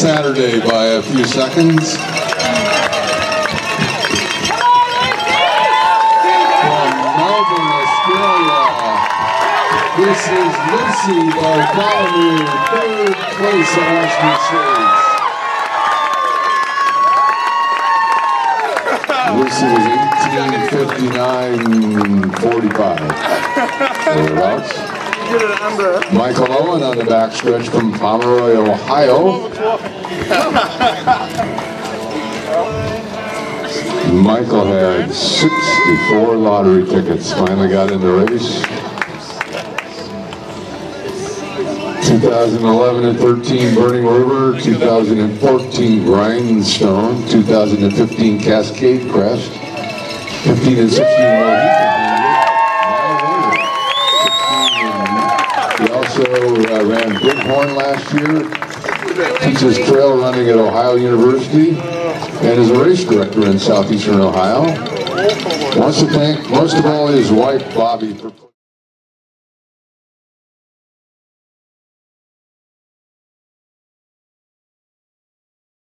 Saturday by a few seconds. From Melbourne, Australia, this is Lucy Bartholomew, third place in Western States. Lucy was 1859.45. Thereabouts. Michael Owen on the backstretch from Pomeroy, Ohio. Michael had 64 lottery tickets, finally got in the race. 2011 and 13 Burning River, 2014 Grindstone, 2015 Cascade Crest, 15 and 16 Mohican also uh, ran Bighorn last year, teaches trail running at Ohio University, and is a race director in southeastern Ohio. Wants to thank most of all his wife Bobby for